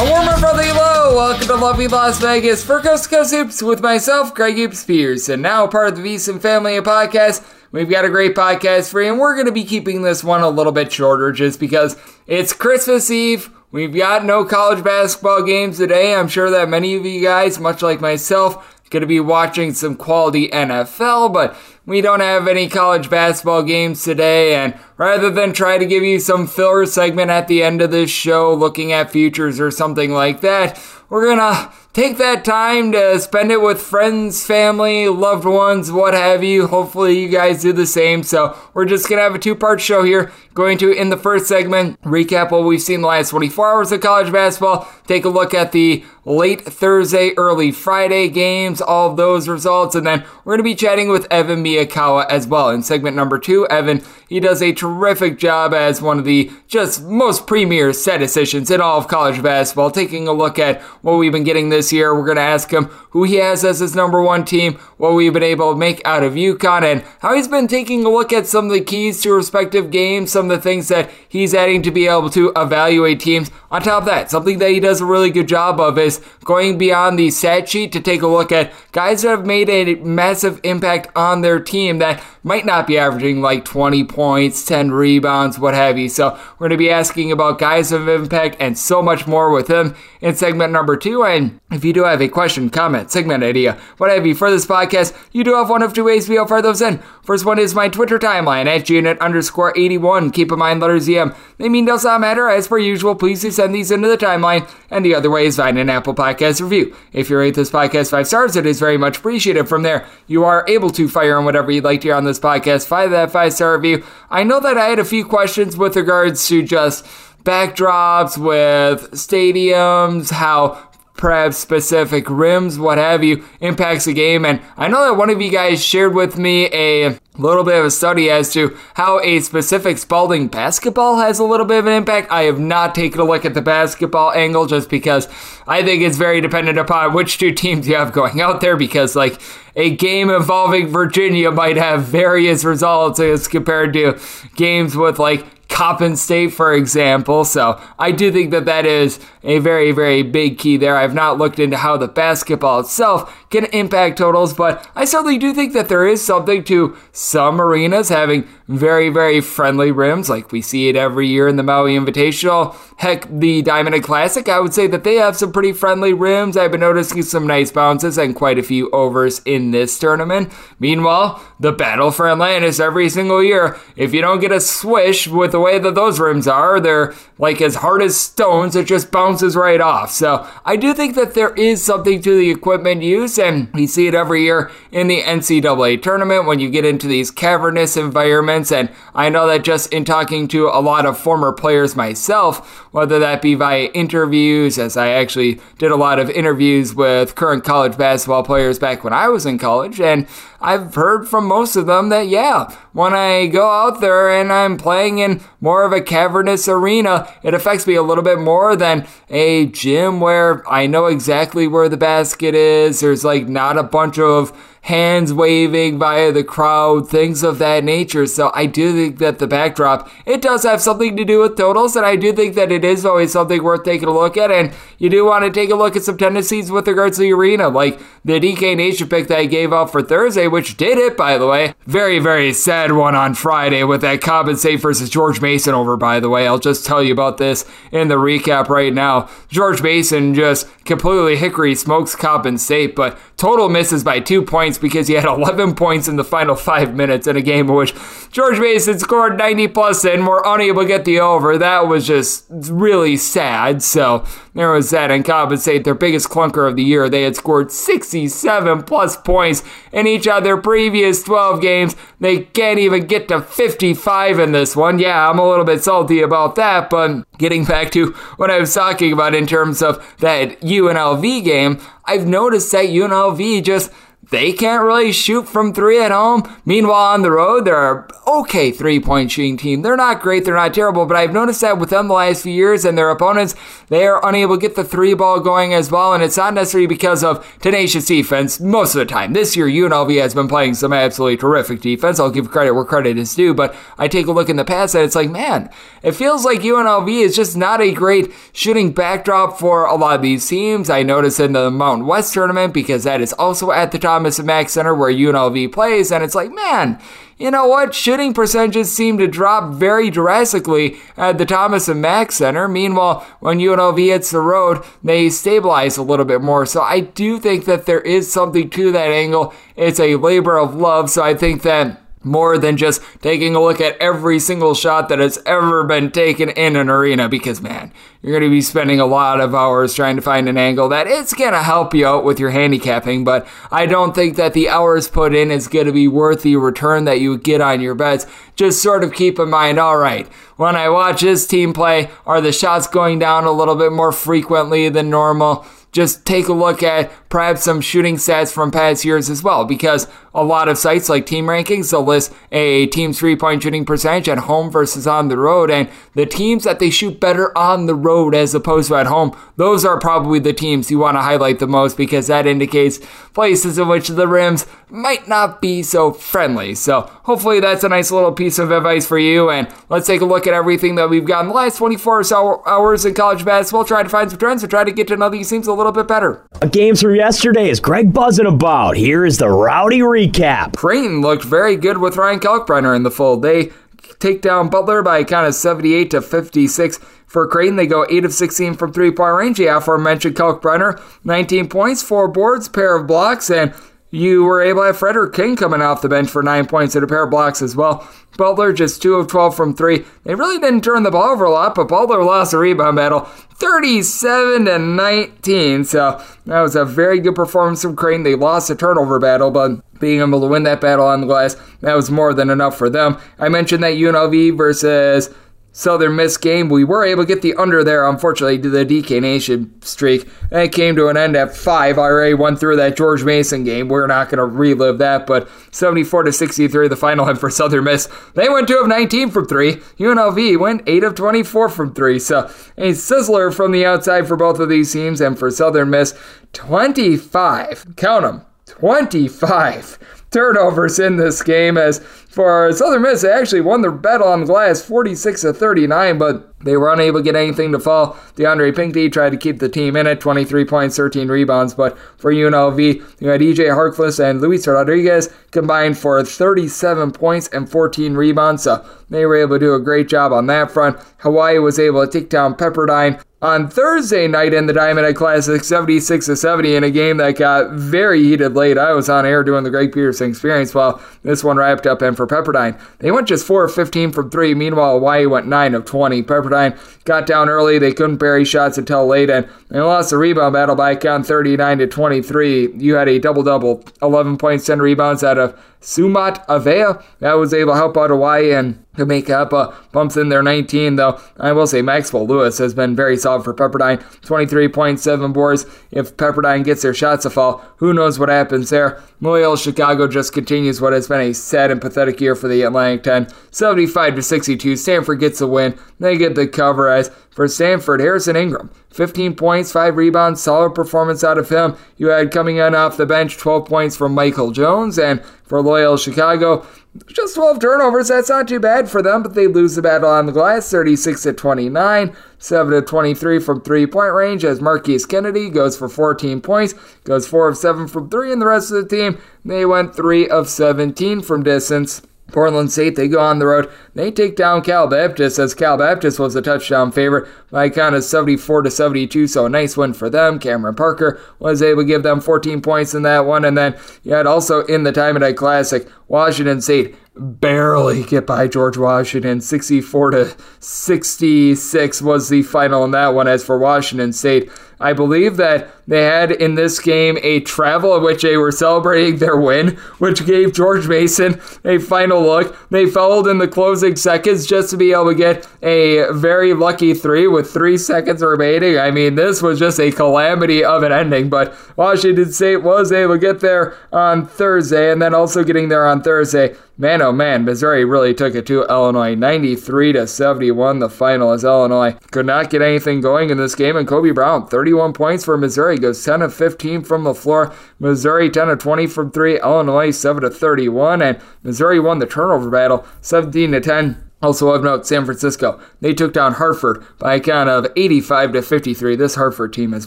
A warmer brotherly hello! Welcome to lovely Las Vegas for Coast to Coast Hoops with myself, Greg Hoops Pierce, and now part of the VSiN family of podcasts. We've got a great podcast for you, and we're going to be keeping this one a little bit shorter just because it's Christmas Eve. We've got no college basketball games today. I'm sure that many of you guys, much like myself, going to be watching some quality NFL, but we don't have any college basketball games today. And rather than try to give you some filler segment at the end of this show looking at futures or something like that, we're to take that time to spend it with friends, family, loved ones, what have you. Hopefully, you guys do the same. So, we're just to have a two part show here. Going to, in the first segment, recap what we've seen the last 24 hours of college basketball, take a look at the late Thursday, early Friday games, all of those results, and then we're to be chatting with Evan Miyakawa as well. In segment number two, Evan, he does a terrific job as one of the just most premier statisticians in all of college basketball, taking a look at what we've been getting this year. We're going to ask him who he has as his number one team, what we've been able to make out of UConn, and how he's been taking a look at some of the keys to respective games, some of the things that he's adding to be able to evaluate teams. On top of that, something that he does a really good job of is going beyond the stat sheet to take a look at guys that have made a massive impact on their team that might not be averaging like 20 points, 10 rebounds, what have you. So we're going to be asking about guys of impact and so much more with him in segment number two. And if you do have a question, comment, segment idea, what have you for this podcast, you do have one of two ways we offer those in. First one is my Twitter timeline at unit underscore 81. Keep in mind letters EM. They mean does not matter. As per usual, please do send these into the timeline. And the other way is find an Apple Podcast review. If you rate this podcast five stars, it is very much appreciated. From there, you are able to fire on whatever you'd like to hear on this podcast. Five that five star review. I know that I had a few questions with regards to just backdrops with stadiums, how perhaps specific rims, what have you, impacts the game. And I know that one of you guys shared with me a little bit of a study as to how a specific Spalding basketball has a little bit of an impact. I have not taken a look at the basketball angle just because I think it's very dependent upon which two teams you have going out there because like a game involving Virginia might have various results as compared to games with like Coppin State, for example. So I do think that that is a very, very big key there. I've not looked into how the basketball itself can impact totals, but I certainly do think that there is something to some arenas having very, very friendly rims, like we see it every year in the Maui Invitational. Heck, the Diamond and Classic, I would say that they have some pretty friendly rims. I've been noticing some nice bounces and quite a few overs in this tournament. Meanwhile, the battle for Atlantis every single year, if you don't get a swish with the way that those rims are, they're like as hard as stones, it just bounces right off. So I do think that there is something to the equipment use, and we see it every year in the NCAA tournament when you get into these cavernous environments. And I know that just in talking to a lot of former players myself, whether that be via interviews, as I actually did a lot of interviews with current college basketball players back when I was in college, and I've heard from most of them that, yeah, when I go out there and I'm playing in more of a cavernous arena, it affects me a little bit more than a gym where I know exactly where the basket is. There's like not a bunch of hands waving via the crowd, things of that nature. So I do think that the backdrop, it does have something to do with totals, and I do think that it is always something worth taking a look at. And you do want to take a look at some tendencies with regards to the arena, like the DK Nation pick that I gave out for Thursday, which did it, by the way. Very, very sad one on Friday with that Coppin State versus George Mason over, by the way. I'll just tell you about this in the recap right now. George Mason just completely hickory smokes Coppin State, but total misses by two points because he had 11 points in the final five minutes in a game in which George Mason scored 90 plus and were unable to get the over. That was just really sad. So there was that. And Coppin State, their biggest clunker of the year, they had scored 67 plus points in each of their previous 12 games. They can't even get to 55 in this one. Yeah, I'm a little bit salty about that, but getting back to what I was talking about in terms of that UNLV game, I've noticed that UNLV just they can't really shoot from three at home. Meanwhile, on the road, they're okay three point shooting team. They're not great, they're not terrible, but I've noticed that with them the last few years and their opponents, they are unable to get the three ball going as well. And it's not necessarily because of tenacious defense most of the time. This year, UNLV has been playing some absolutely terrific defense. I'll give credit where credit is due, but I take a look in the past and it's like, man, it feels like UNLV is just not a great shooting backdrop for a lot of these teams. I noticed in the Mountain West tournament because that is also at the top Thomas and Mack Center where UNLV plays, and it's like, man, you know what? Shooting percentages seem to drop very drastically at the Thomas and Mack Center. Meanwhile, when UNLV hits the road, they stabilize a little bit more. So I do think that there is something to that angle. It's a labor of love. So I think that more than just taking a look at every single shot that has ever been taken in an arena because man you're going to be spending a lot of hours trying to find an angle that it's going to help you out with your handicapping but i don't think that the hours put in is going to be worth the return that you get on your bets. Just sort of keep in mind all right when i watch this team play are the shots going down a little bit more frequently than normal? Just take a look at perhaps some shooting stats from past years as well, because a lot of sites like Team Rankings, they'll list a team's three point shooting percentage at home versus on the road, and the teams that they shoot better on the road as opposed to at home, those are probably the teams you want to highlight the most because that indicates places in which the rims might not be so friendly. So hopefully that's a nice little piece of advice for you. And let's take a look at everything that we've got in the last 24 or so hours in college basketball. Try to find some trends and try to get to know these teams a little bit better. Games from yesterday is Greg buzzing about. Here is the rowdy recap. Creighton looked very good with Ryan Kalkbrenner in the fold. They take down Butler by a count of 78 to 56. For Creighton, they go 8 of 16 from three point range. The aforementioned Kalkbrenner, 19 points, 4 boards, pair of blocks, and you were able to have Frederick King coming off the bench for nine points and a pair of blocks as well. Butler just 2 of 12 from 3. They really didn't turn the ball over a lot, but Butler lost a rebound battle 37 to 19. So that was a very good performance from Creighton. They lost a turnover battle, but being able to win that battle on the glass, that was more than enough for them. I mentioned that UNLV versus Southern Miss game. We were able to get the under there, unfortunately, to the DK Nation streak. That came to an end at five. I already went through that George Mason game. We're not going to relive that, but 74 to 63, the final end for Southern Miss. They went two of 19 from three. UNLV went eight of 24 from three. So a sizzler from the outside for both of these teams, and for Southern Miss, 25. Count them, 25 turnovers in this game. As for Southern Miss, they actually won their battle on the glass 46 to 39, but they were unable to get anything to fall. DeAndre Pinckney tried to keep the team in at 23 points, 13 rebounds. But for UNLV, you had EJ Harkless and Luis Rodriguez combined for 37 points and 14 rebounds. So they were able to do a great job on that front. Hawaii was able to take down Pepperdine on Thursday night in the Diamond Head Classic, 76 to 70, in a game that got very heated late. I was on air doing the Greg Peterson experience while this one wrapped up. And for Pepperdine, they went just 4 of 15 from 3. Meanwhile, Hawaii went 9 of 20. Pepperdine got down early. They couldn't bury shots until late, and they lost the rebound battle by a count 39 to 23. You had a double double, 11 points, 10 rebounds out of Samuta Avea. That was able to help out Hawaii and to make up uh, bumps in their 19, though I will say Maxwell Lewis has been very solid for Pepperdine. 23.7 boards. If Pepperdine gets their shots to fall, who knows what happens there. Loyola Chicago just continues what has been a sad and pathetic year for the Atlantic 10. 75 to 62. Stanford gets the win. They get the cover as for Stanford, Harrison Ingram, 15 points, 5 rebounds, solid performance out of him. You had coming in off the bench 12 points from Michael Jones, and for Loyola Chicago, just 12 turnovers. That's not too bad for them, but they lose the battle on the glass 36 to 29, 7 to 23 from three point range as Marquise Kennedy goes for 14 points, goes 4 of 7 from 3, and the rest of the team, they went 3 of 17 from distance. Portland State, they go on the road. They take down Cal Baptist as Cal Baptist was a touchdown favorite by a count of 74 to 72. So a nice win for them. Cameron Parker was able to give them 14 points in that one. And then you had also in the Diamond Classic, Washington State barely get by George Washington. 64 to 66 was the final in that one. As for Washington State, I believe that they had in this game a travel in which they were celebrating their win, which gave George Mason a final look. They fouled in the closing seconds just to be able to get a very lucky three with three seconds remaining. I mean, this was just a calamity of an ending, but Washington State was able to get there on Thursday and then also getting there on Thursday. Man, oh man, Missouri really took it to Illinois, 93 to 71. The final as Illinois could not get anything going in this game, and Kobe Brown, 31 points for Missouri, goes 10 of 15 from the floor. Missouri 10 of 20 from three. Illinois 7 of 31, and Missouri won the turnover battle, 17 to 10. Also of note, San Francisco. They took down Hartford by a count of 85 to 53. This Hartford team has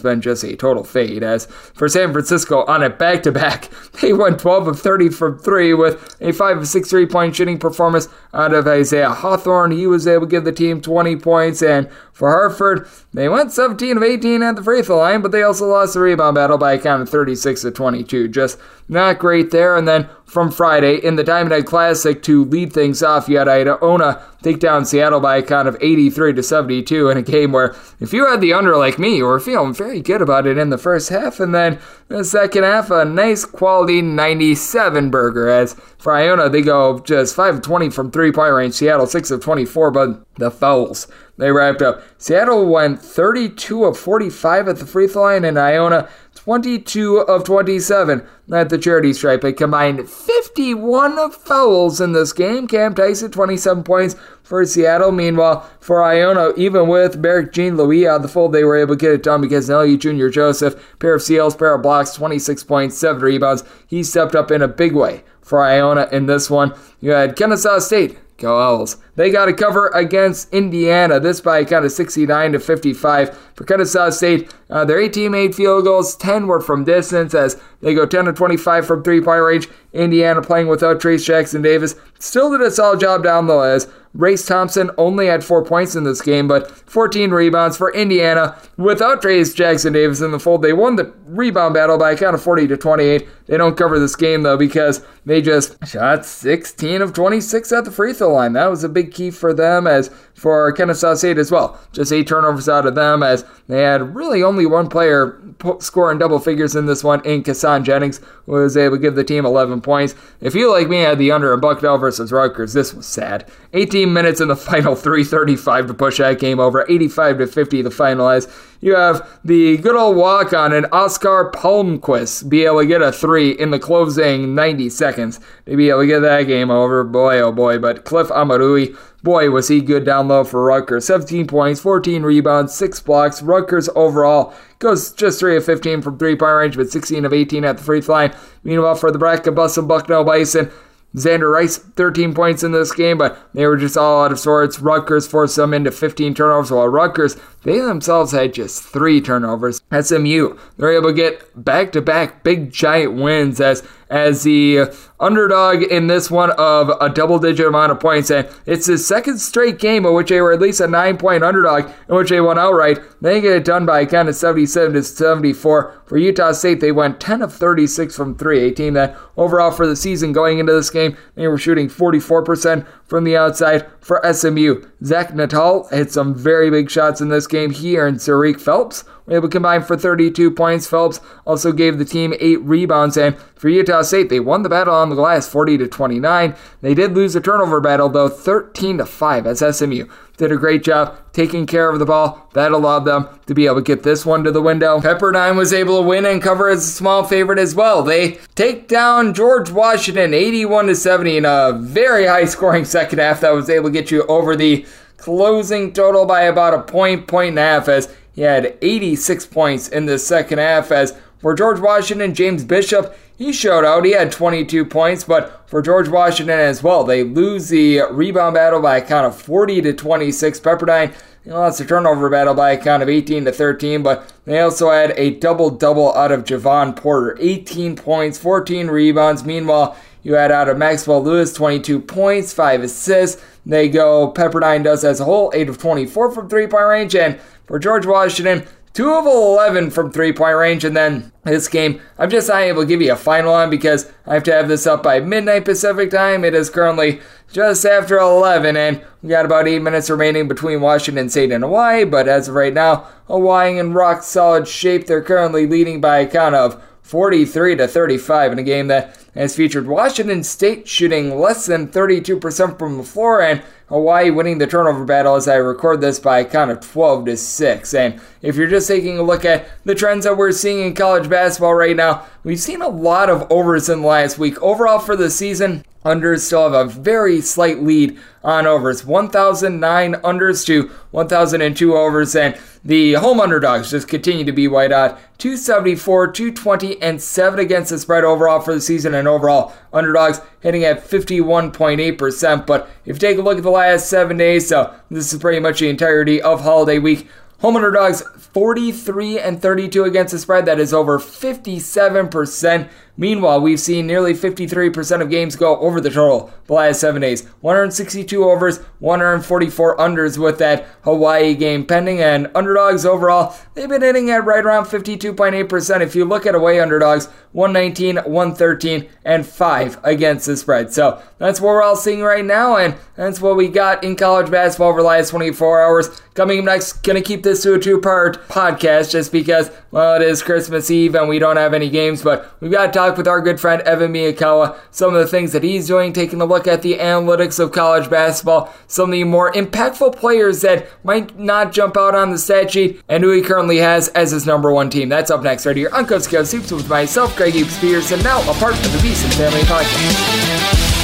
been just a total fade. As for San Francisco, on a back-to-back, they went 12 of 30 from three with a 5 of 6 three-point shooting performance out of Isaiah Hawthorne. He was able to give the team 20 points, and for Hartford, they went 17 of 18 at the free throw line, but they also lost the rebound battle by a count of 36 to 22. Just not great there. And then from Friday in the Diamond Head Classic to lead things off, you had Iona take down Seattle by a count of 83 to 72 in a game where if you had the under like me, you were feeling very good about it in the first half, and then the second half, a nice quality 97 burger. As for Iona, they go just 5 of 20 from three point range, Seattle 6 of 24, but the fouls they wrapped up. Seattle went 32 of 45 at the free throw line, and Iona 22 of 27 at the charity stripe. They combined 51 fouls in this game. Cam Tyson, 27 points for Seattle. Meanwhile, for Iona, even with Berrick JeanLouis out of the fold, they were able to get it done because Nelly Jr. Joseph, pair of seals, pair of blocks, 26 points, 7 rebounds. He stepped up in a big way for Iona in this one. You had Kennesaw State Go Owls. They got a cover against Indiana. This by kind of 69 to 55 for Kennesaw State. Uh, their 18 made field goals, 10 were from distance as they go 10 to 25 from three point range. Indiana playing without Trayce Jackson Davis still did a solid job down low as Race Thompson only had four points in this game, but 14 rebounds for Indiana without Trayce Jackson Davis in the fold. They won the rebound battle by a count of 40 to 28. They don't cover this game though because they just shot 16 of 26 at the free throw line. That was a big key for them as for Kennesaw State as well. Just eight turnovers out of them as they had really only one player scoring double figures in this one in Kassan Jennings was able to give the team 11 points. If you like me had the under in Bucknell versus Rutgers, this was sad. 18 minutes in the final, 335 to push that game over, 85 to 50 to finalize. You have the good old walk on and Oscar Palmquist be able to get a three in the closing 90 seconds to be able to get that game over. Boy, oh boy. But Cliff Omoruyi Boy, was he good down low for Rutgers. 17 points, 14 rebounds, 6 blocks. Rutgers overall goes just 3 of 15 from three point range, but 16 of 18 at the free throw line. Meanwhile, for the Bracket Bussin Bucknell Bison, Xander Rice, 13 points in this game, but they were just all out of sorts. Rutgers forced them into 15 turnovers, while Rutgers, they themselves had just three turnovers. SMU, they're able to get back to back big giant wins as as the underdog in this one of a double digit amount of points. And it's the second straight game in which they were at least a nine point underdog, in which they won outright. They get it done by a count of 77 to 74. For Utah State, they went 10 of 36 from three, a team that overall for the season going into this game, they were shooting 44% from the outside for SMU. Zach Nutall hit some very big shots in this game. He and Tariq Phelps were able to combine for 32 points. Phelps also gave the team eight rebounds, and for Utah State, they won the battle on the glass 40 to 29. They did lose the turnover battle though 13 to 5 as SMU did a great job taking care of the ball. That allowed them to be able to get this one to the window. Pepperdine was able to win and cover as a small favorite as well. They take down George Washington 81 to 70 in a very high scoring second half that was able to get you over the closing total by about a point, point and a half, as he had 86 points in the second half. As for George Washington, James Bishop, he showed out. He had 22 points, but for George Washington as well, they lose the rebound battle by a count of 40 to 26. Pepperdine he lost the turnover battle by a count of 18 to 13, but they also had a double double out of Jevon Porter 18 points, 14 rebounds. Meanwhile, you had out of Maxwell Lewis 22 points, 5 assists. They go, Pepperdine does as a whole, 8 of 24 from three point range. And for George Washington, 2 of 11 from three point range. And then this game, I'm just not able to give you a final on because I have to have this up by midnight Pacific time. It is currently just after 11, and we got about 8 minutes remaining between Washington State and Hawaii. But as of right now, Hawaii in rock solid shape. They're currently leading by a count of 43 to 35 in a game that has featured Washington State shooting less than 32% from the floor and Hawaii winning the turnover battle as I record this by a count of 12 to 6. And if you're just taking a look at the trends that we're seeing in college basketball right now, we've seen a lot of overs in the last week. Overall for the season, unders still have a very slight lead on overs. 1009 unders to 1002 overs and the home underdogs just continue to be white hot 274 220 and 7 against the spread overall for the season and overall underdogs hitting at 51.8% but if you take a look at the last seven days so this is pretty much the entirety of holiday week. Home underdogs 43 and 32 against the spread. That is over 57% Meanwhile, we've seen nearly 53% of games go over the total the last seven days. 162 overs, 144 unders with that Hawaii game pending, and underdogs overall, they've been hitting at right around 52.8%. If you look at away underdogs, 119, 113, and 5 against the spread. So that's what we're all seeing right now, and that's what we got in college basketball over the last 24 hours. Coming up next, gonna keep this to a two part podcast just because, well, it is Christmas Eve and we don't have any games, but we've got talk with our good friend Evan Miyakawa, some of the things that he's doing, taking a look at the analytics of college basketball, some of the more impactful players that might not jump out on the stat sheet, and who he currently has as his number one team. That's up next right here on Coast Coast Hoops with myself, Greg Hoops Spears, and now a part of the VSiN Family Podcast.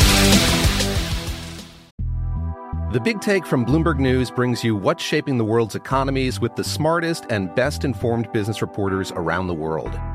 The Big Take from Bloomberg News brings you what's shaping the world's economies with the smartest and best informed business reporters around the world.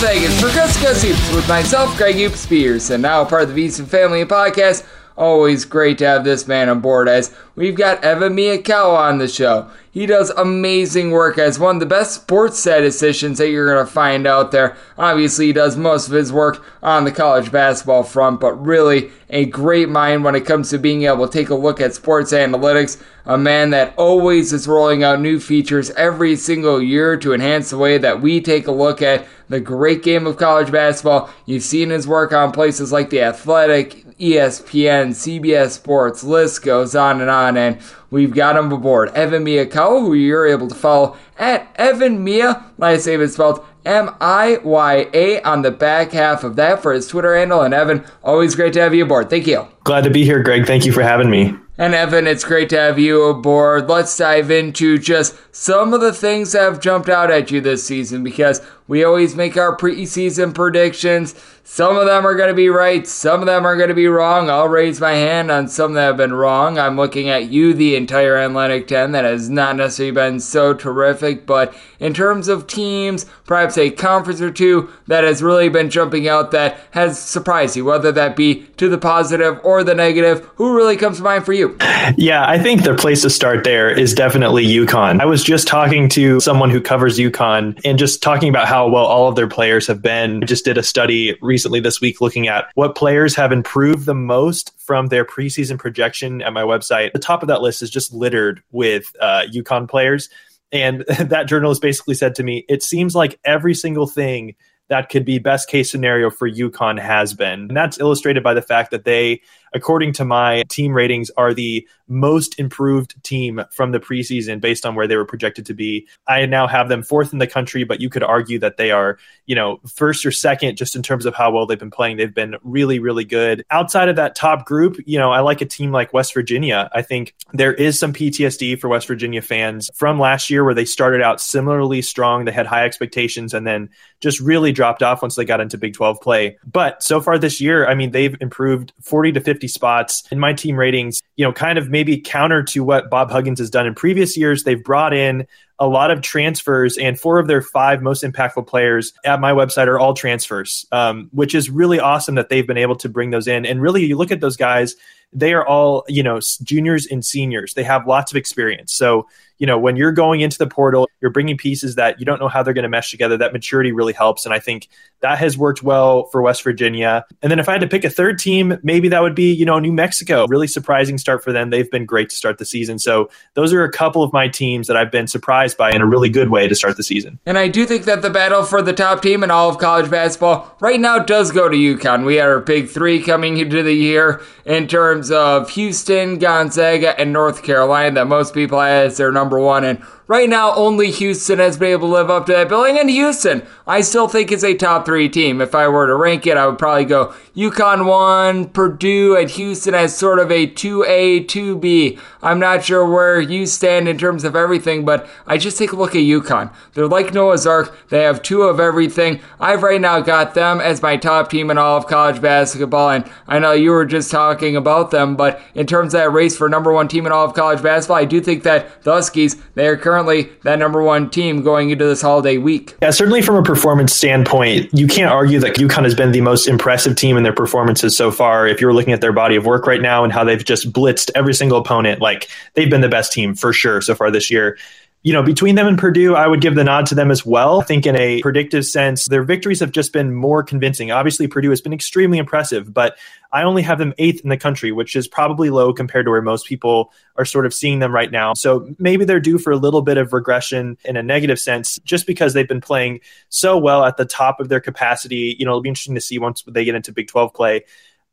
Vegas for Cusco Soups with myself, Greg Hoops Spears, and now part of the VSiN Family Podcast. Always great to have this man on board as we've got Evan Miyakawa on the show. He does amazing work as one of the best sports statisticians that you're going to find out there. Obviously, he does most of his work on the college basketball front, but really a great mind when it comes to being able to take a look at sports analytics. A man that always is rolling out new features every single year to enhance the way that we take a look at the great game of college basketball. You've seen his work on places like The Athletic, ESPN, CBS Sports, list goes on and on. And we've got him aboard. Evan Miyakawa, who you're able to follow at Evan Miya. Last name is spelled M I Y A on the back half of that for his Twitter handle. And Evan, always great to have you aboard. Thank you. Glad to be here, Greg. Thank you for having me. And Evan, it's great to have you aboard. Let's dive into just some of the things that have jumped out at you this season because we always make our preseason predictions. Some of them are going to be right, some of them are going to be wrong. I'll raise my hand on some that have been wrong. I'm looking at you, the entire Atlantic 10, that has not necessarily been so terrific, but in terms of teams, perhaps a conference or two that has really been jumping out that has surprised you, whether that be to the positive or the negative. Who really comes to mind for you? Yeah, I think the place to start there is definitely UConn. I was just talking to someone who covers UConn and just talking about how well all of their players have been. I just did a study recently this week looking at what players have improved the most from their preseason projection at my website. The top of that list is just littered with uh, UConn players. And that journalist basically said to me, it seems like every single thing that could be best case scenario for UConn has been. And that's illustrated by the fact that they, according to my team ratings, are the most improved team from the preseason based on where they were projected to be. I now have them fourth in the country, but you could argue that they are, you know, first or second just in terms of how well they've been playing. They've been really, really good. Outside of that top group, you know, I like a team like West Virginia. I think there is some PTSD for West Virginia fans from last year where they started out similarly strong. They had high expectations and then just really dropped off once they got into Big 12 play. But so far this year, I mean, they've improved 40 to 50 spots in my team ratings, you know, kind of maybe counter to what Bob Huggins has done in previous years. They've brought in a lot of transfers, and four of their five most impactful players at my website are all transfers, um, which is really awesome that they've been able to bring those in. And really, you look at those guys they are all you know juniors and seniors. They have lots of experience. So you know when you're going into the portal you're bringing pieces that you don't know how they're going to mesh together that maturity really helps. And i think that has worked well for west virginia. And then if i had to pick a third team maybe that would be you know new mexico. Really surprising start for them. They've been great to start the season. So those are a couple of my teams that i've been surprised by in a really good way to start the season and i do think that the battle for the top team in all of college basketball right now does go to UConn we had our big three coming into the year in terms of Houston, Gonzaga, and North Carolina that most people as their number one. And Right now, only Houston has been able to live up to that billing, and Houston, I still think is a top three team. If I were to rank it, I would probably go UConn 1, Purdue, and Houston as sort of a 2A, 2B. I'm not sure where you stand in terms of everything, but I just take a look at UConn. They're like Noah's Ark, they have two of everything. I've right now got them as my top team in all of college basketball, and I know you were just talking about them, but in terms of that race for number one team in all of college basketball, I do think that the Huskies, they are currently currently that number one team going into this holiday week. Yeah, certainly from a performance standpoint, you can't argue that UConn has been the most impressive team in their performances so far. If you're looking at their body of work right now and how they've just blitzed every single opponent, like they've been the best team for sure so far this year you know, between them and Purdue, I would give the nod to them as well. I think in a predictive sense, their victories have just been more convincing. Obviously, Purdue has been extremely impressive, but I only have them eighth in the country, which is probably low compared to where most people are sort of seeing them right now. So maybe they're due for a little bit of regression in a negative sense, just because they've been playing so well at the top of their capacity. You know, it'll be interesting to see once they get into Big 12 play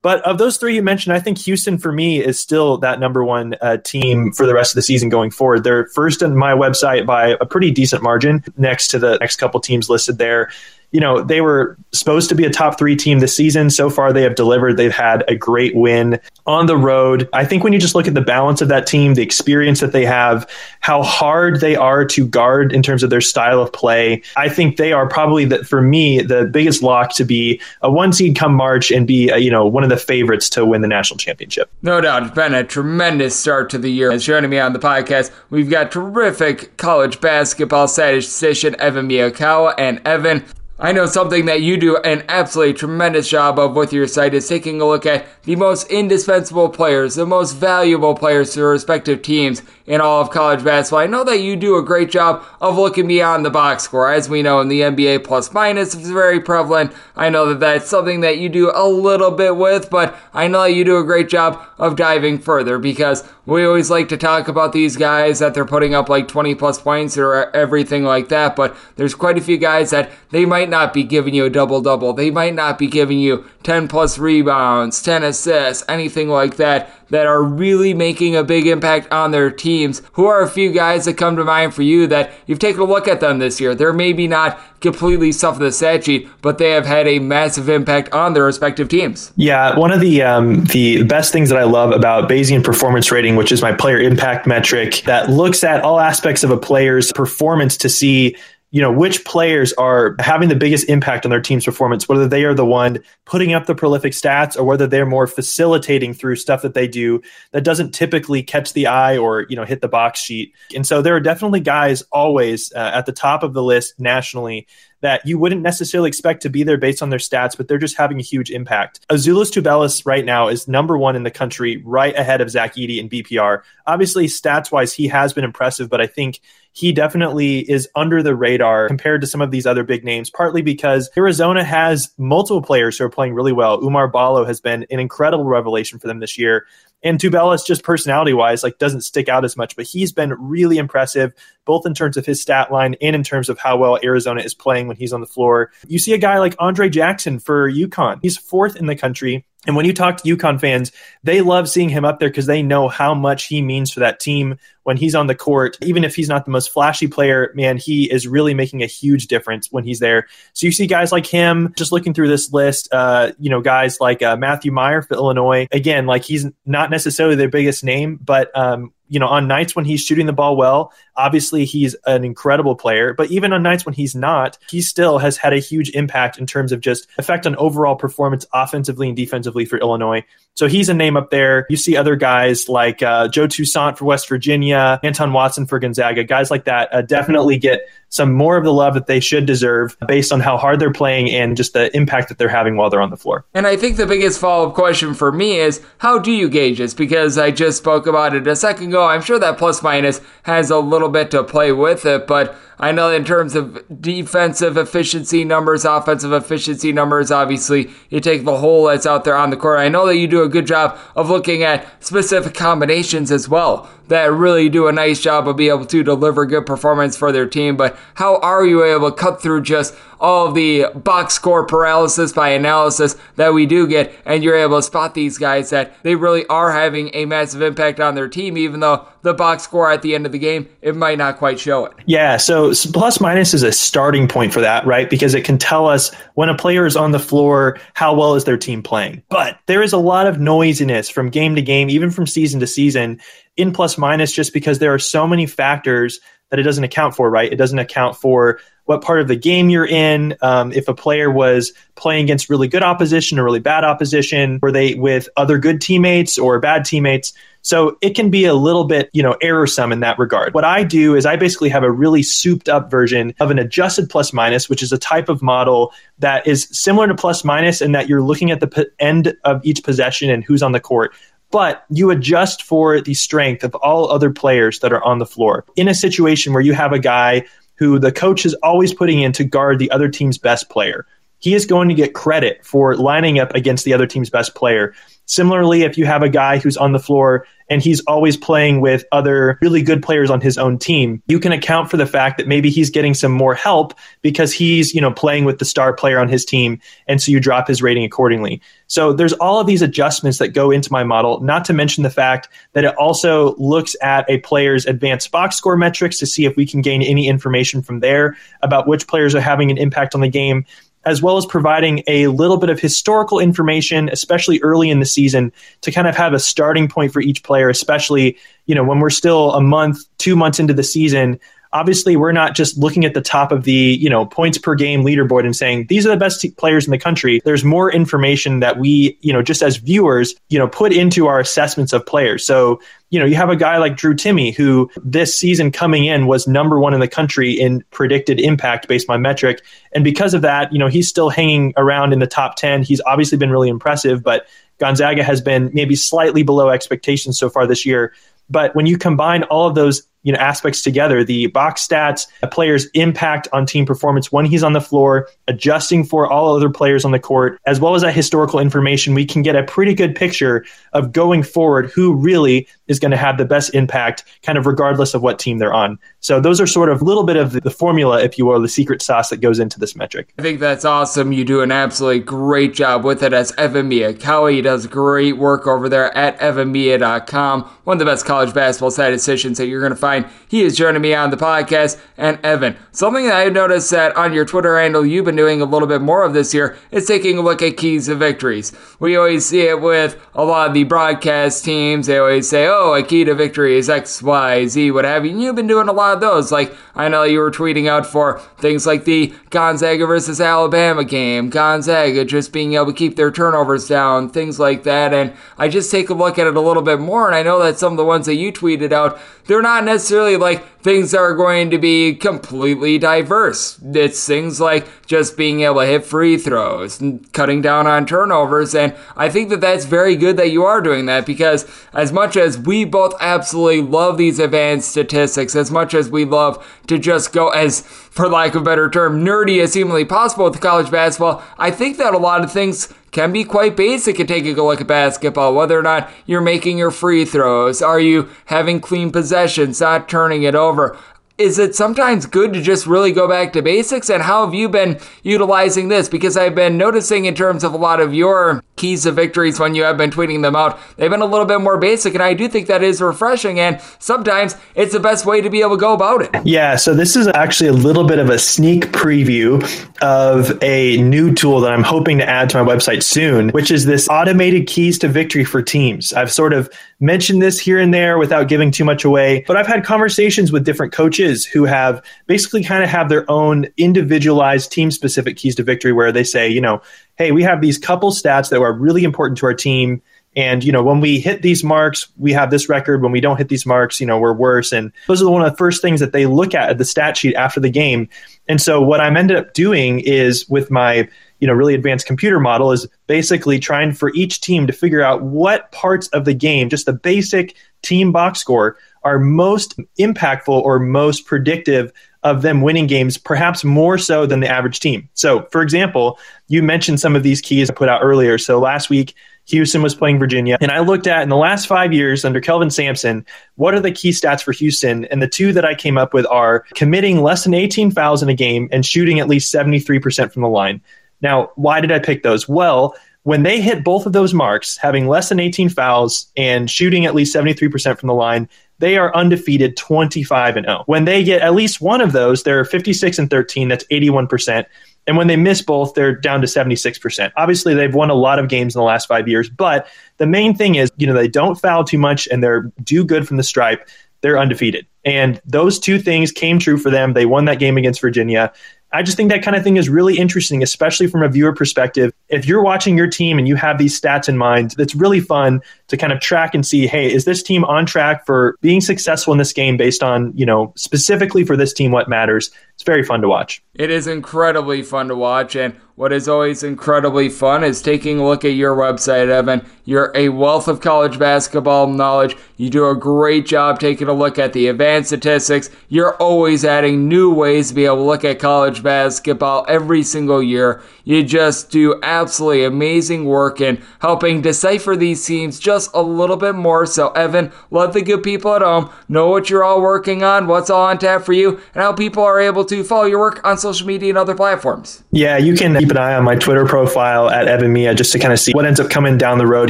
but of those three you mentioned, I think Houston for me is still that number one uh, team for the rest of the season going forward. They're first in my website by a pretty decent margin, next to the next couple teams listed there you know, they were supposed to be a top three team this season. So far, they have delivered. They've had a great win on the road. I think when you just look at the balance of that team, the experience that they have, how hard they are to guard in terms of their style of play, I think they are probably, the, for me, the biggest lock to be a one seed come March and be, a, you know, one of the favorites to win the national championship. No doubt. It's been a tremendous start to the year. As joining me on the podcast, we've got terrific college basketball statistician Evan Miyakawa. And Evan, I know something that you do an absolutely tremendous job of with your site is taking a look at the most indispensable players, the most valuable players to their respective teams in all of college basketball. I know that you do a great job of looking beyond the box score. As we know in the NBA, plus minus is very prevalent. I know that that's something that you do a little bit with, but I know that you do a great job of diving further because we always like to talk about these guys that they're putting up like 20 plus points or everything like that, but there's quite a few guys that they might not be giving you a double double. They might not be giving you 10 plus rebounds, 10 assists, anything like that, that are really making a big impact on their teams. Who are a few guys that come to mind for you that you've taken a look at them this year? They're maybe not completely stuff the stat sheet, but they have had a massive impact on their respective teams. Yeah, one of the um, the best things that I love about Bayesian performance rating, which is my player impact metric that looks at all aspects of a player's performance to see you know which players are having the biggest impact on their team's performance whether they are the one putting up the prolific stats or whether they're more facilitating through stuff that they do that doesn't typically catch the eye or you know hit the box sheet. And so there are definitely guys always uh, at the top of the list nationally that you wouldn't necessarily expect to be there based on their stats, but they're just having a huge impact. Azuolas Tubelis right now is number one in the country, right ahead of Zach Edey in BPR. Obviously, stats wise, he has been impressive, but I think he definitely is under the radar compared to some of these other big names, partly because Arizona has multiple players who are playing really well. Oumar Ballo has been an incredible revelation for them this year. And Tubelis, just personality wise, like doesn't stick out as much, but he's been really impressive, both in terms of his stat line and in terms of how well Arizona is playing when he's on the floor. You see a guy like Andre Jackson for UConn. He's fourth in the country and when you talk to UConn fans, they love seeing him up there because they know how much he means for that team when he's on the court. Even if he's not the most flashy player, man, he is really making a huge difference when he's there. So you see guys like him just looking through this list, uh, you know, guys like uh, Matthew Mayer for Illinois. Again, like he's not necessarily their biggest name, but um, you know, on nights when he's shooting the ball well, obviously he's an incredible player. But even on nights when he's not, he still has had a huge impact in terms of just effect on overall performance offensively and defensively for Illinois. So he's a name up there. You see other guys like uh, Joe Toussaint for West Virginia, Anton Watson for Gonzaga, guys like that uh, definitely get some more of the love that they should deserve based on how hard they're playing and just the impact that they're having while they're on the floor. And I think the biggest follow up question for me is how do you gauge this? Because I just spoke about it a second ago. I'm sure that plus minus has a little bit to play with it, but I know in terms of defensive efficiency numbers, offensive efficiency numbers, obviously you take the whole that's out there on the court. I know that you do a good job of looking at specific combinations as well that really do a nice job of being able to deliver good performance for their team. But how are you able to cut through just all of the box score paralysis by analysis that we do get, and you're able to spot these guys that they really are having a massive impact on their team, even though the box score at the end of the game, it might not quite show it. Yeah, so plus minus is a starting point for that, right? Because it can tell us when a player is on the floor, how well is their team playing. But there is a lot of noisiness from game to game, even from season to season, in plus minus, just because there are so many factors that it doesn't account for, right? It doesn't account for what part of the game you're in. Um, if a player was playing against really good opposition or really bad opposition, were they with other good teammates or bad teammates? So it can be a little bit, you know, error errorsome in that regard. What I do is I basically have a really souped up version of an adjusted plus minus, which is a type of model that is similar to plus minus in that you're looking at the p- end of each possession and who's on the court but you adjust for the strength of all other players that are on the floor. In a situation where you have a guy who the coach is always putting in to guard the other team's best player. He is going to get credit for lining up against the other team's best player. Similarly, if you have a guy who's on the floor and he's always playing with other really good players on his own team, you can account for the fact that maybe he's getting some more help because he's, you know, playing with the star player on his team and so you drop his rating accordingly. So there's all of these adjustments that go into my model, not to mention the fact that it also looks at a player's advanced box score metrics to see if we can gain any information from there about which players are having an impact on the game as well as providing a little bit of historical information, especially early in the season, to kind of have a starting point for each player, especially, you know, when we're still a month, two months into the season. Obviously, we're not just looking at the top of the, you know, points per game leaderboard and saying these are the best players in the country. There's more information that we, you know, just as viewers, you know, put into our assessments of players. So you know, you have a guy like Drew Timme who this season coming in was number one in the country in predicted impact based on metric. And because of that, you know, he's still hanging around in the top 10. He's obviously been really impressive, but Gonzaga has been maybe slightly below expectations so far this year. But when you combine all of those you know aspects together. The box stats a player's impact on team performance when he's on the floor adjusting for all other players on the court as well as that historical information we can get a pretty good picture of going forward who really is going to have the best impact kind of regardless of what team they're on. So those are sort of a little bit of the formula if you will the secret sauce that goes into this metric. I think that's awesome. You do an absolutely great job with it as evan miyakawa he does great work over there at evanmiya.com one of the best college basketball statisticians that you're going to find he is joining me on the podcast. And Evan, something that I noticed that on your Twitter handle you've been doing a little bit more of this year is taking a look at keys to victories. We always see it with a lot of the broadcast teams. They always say, oh, a key to victory is X, Y, Z, what have you. And you've been doing a lot of those. Like, I know you were tweeting out for things like the Gonzaga versus Alabama game, Gonzaga just being able to keep their turnovers down, things like that. And I just take a look at it a little bit more. And I know that some of the ones that you tweeted out, they're not necessarily like things that are going to be completely diverse. It's things like just being able to hit free throws and cutting down on turnovers. And I think that that's very good that you are doing that because as much as we both absolutely love these advanced statistics, as much as we love to just go as, for lack of a better term, nerdy as humanly possible with college basketball, I think that a lot of things can be quite basic at taking a look at basketball. Whether or not you're making your free throws, are you having clean possessions, not turning it over? Is it sometimes good to just really go back to basics? And how have you been utilizing this? Because I've been noticing in terms of a lot of your keys to victories when you have been tweeting them out. They've been a little bit more basic, and I do think that is refreshing. And sometimes it's the best way to be able to go about it. Yeah, so this is actually a little bit of a sneak preview of a new tool that I'm hoping to add to my website soon, which is this automated keys to victory for teams. I've sort of mentioned this here and there without giving too much away, but I've had conversations with different coaches who have basically kind of have their own individualized team specific keys to victory where they say, you know, hey, we have these couple stats that are really important to our team. And, you know, when we hit these marks, we have this record. When we don't hit these marks, you know, we're worse. And those are one of the first things that they look at at the stat sheet after the game. And so what I'm ended up doing is with my, you know, really advanced computer model is basically trying for each team to figure out what parts of the game, just the basic team box score, are most impactful or most predictive of them winning games, perhaps more so than the average team. So, for example, you mentioned some of these keys I put out earlier. So last week, Houston was playing Virginia. And I looked at in the last five years under Kelvin Sampson, what are the key stats for Houston? And the two that I came up with are committing less than 18 fouls in a game and shooting at least 73% from the line. Now, why did I pick those? Well, when they hit both of those marks, having less than 18 fouls and shooting at least 73% from the line, they are undefeated 25 and 0. When they get at least one of those, they're 56 and 13, that's 81%. And when they miss both, they're down to 76%. Obviously, they've won a lot of games in the last five years, but the main thing is, you know, they don't foul too much and they're do good from the stripe. They're undefeated. And those two things came true for them. They won that game against Virginia. I just think that kind of thing is really interesting, especially from a viewer perspective. If you're watching your team and you have these stats in mind, it's really fun to kind of track and see, hey, is this team on track for being successful in this game based on, you know, specifically for this team what matters. It's very fun to watch. It is incredibly fun to watch and what is always incredibly fun is taking a look at your website, Evan. You're a wealth of college basketball knowledge. You do a great job taking a look at the advanced statistics. You're always adding new ways to be able to look at college basketball every single year. You just do absolutely amazing work in helping decipher these teams just a little bit more. So, Evan, let the good people at home know what you're all working on, what's all on tap for you, and how people are able to follow your work on social media and other platforms. Yeah, you can keep an eye on my Twitter profile at Evan Miya just to kind of see what ends up coming down the road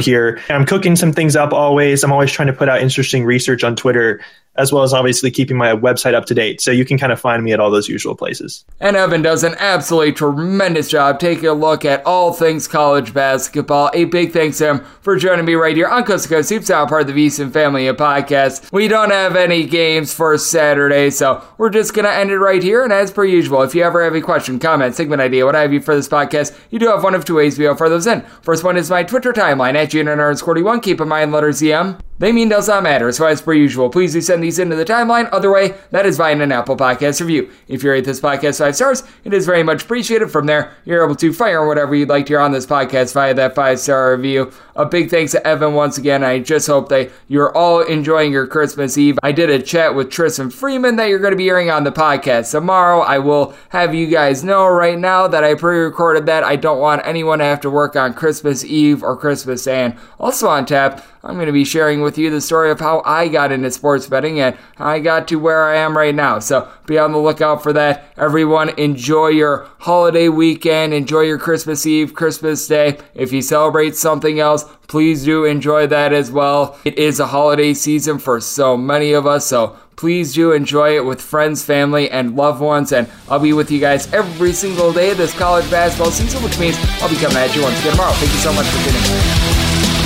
here. I'm cooking some things up always. I'm always trying to put out interesting research on Twitter as well as obviously keeping my website up to date. So you can kind of find me at all those usual places. And Evan does an absolutely tremendous job taking a look at all things college basketball. A big thanks to him for joining me right here on Coast to Coast part of the VSiN Family of Podcasts. We don't have any games for Saturday, so we're just going to end it right here. And as per usual, if you ever have a question, comment, segment idea, what have you for this podcast, you do have one of two ways able to those in. First one is my Twitter timeline at GNR41. Keep in mind letters EM. They mean does not matter, so as per usual, please do send these into the timeline. Other way, that is via an Apple Podcast review. If you rate this podcast five stars, it is very much appreciated. From there, you're able to fire whatever you'd like to hear on this podcast via that five star review. A big thanks to Evan once again. I just hope that you're all enjoying your Christmas Eve. I did a chat with Tristan Freeman that you're going to be hearing on the podcast tomorrow. I will have you guys know right now that I pre recorded that. I don't want anyone to have to work on Christmas Eve or Christmas. And also on tap, I'm going to be sharing with you the story of how I got into sports betting and I got to where I am right now. So be on the lookout for that. Everyone, enjoy your holiday weekend. Enjoy your Christmas Eve, Christmas Day. If you celebrate something else, please do enjoy that as well. It is a holiday season for so many of us. So please do enjoy it with friends, family, and loved ones. And I'll be with you guys every single day of this college basketball season, which means I'll be coming at you once again tomorrow. Thank you so much for tuning in.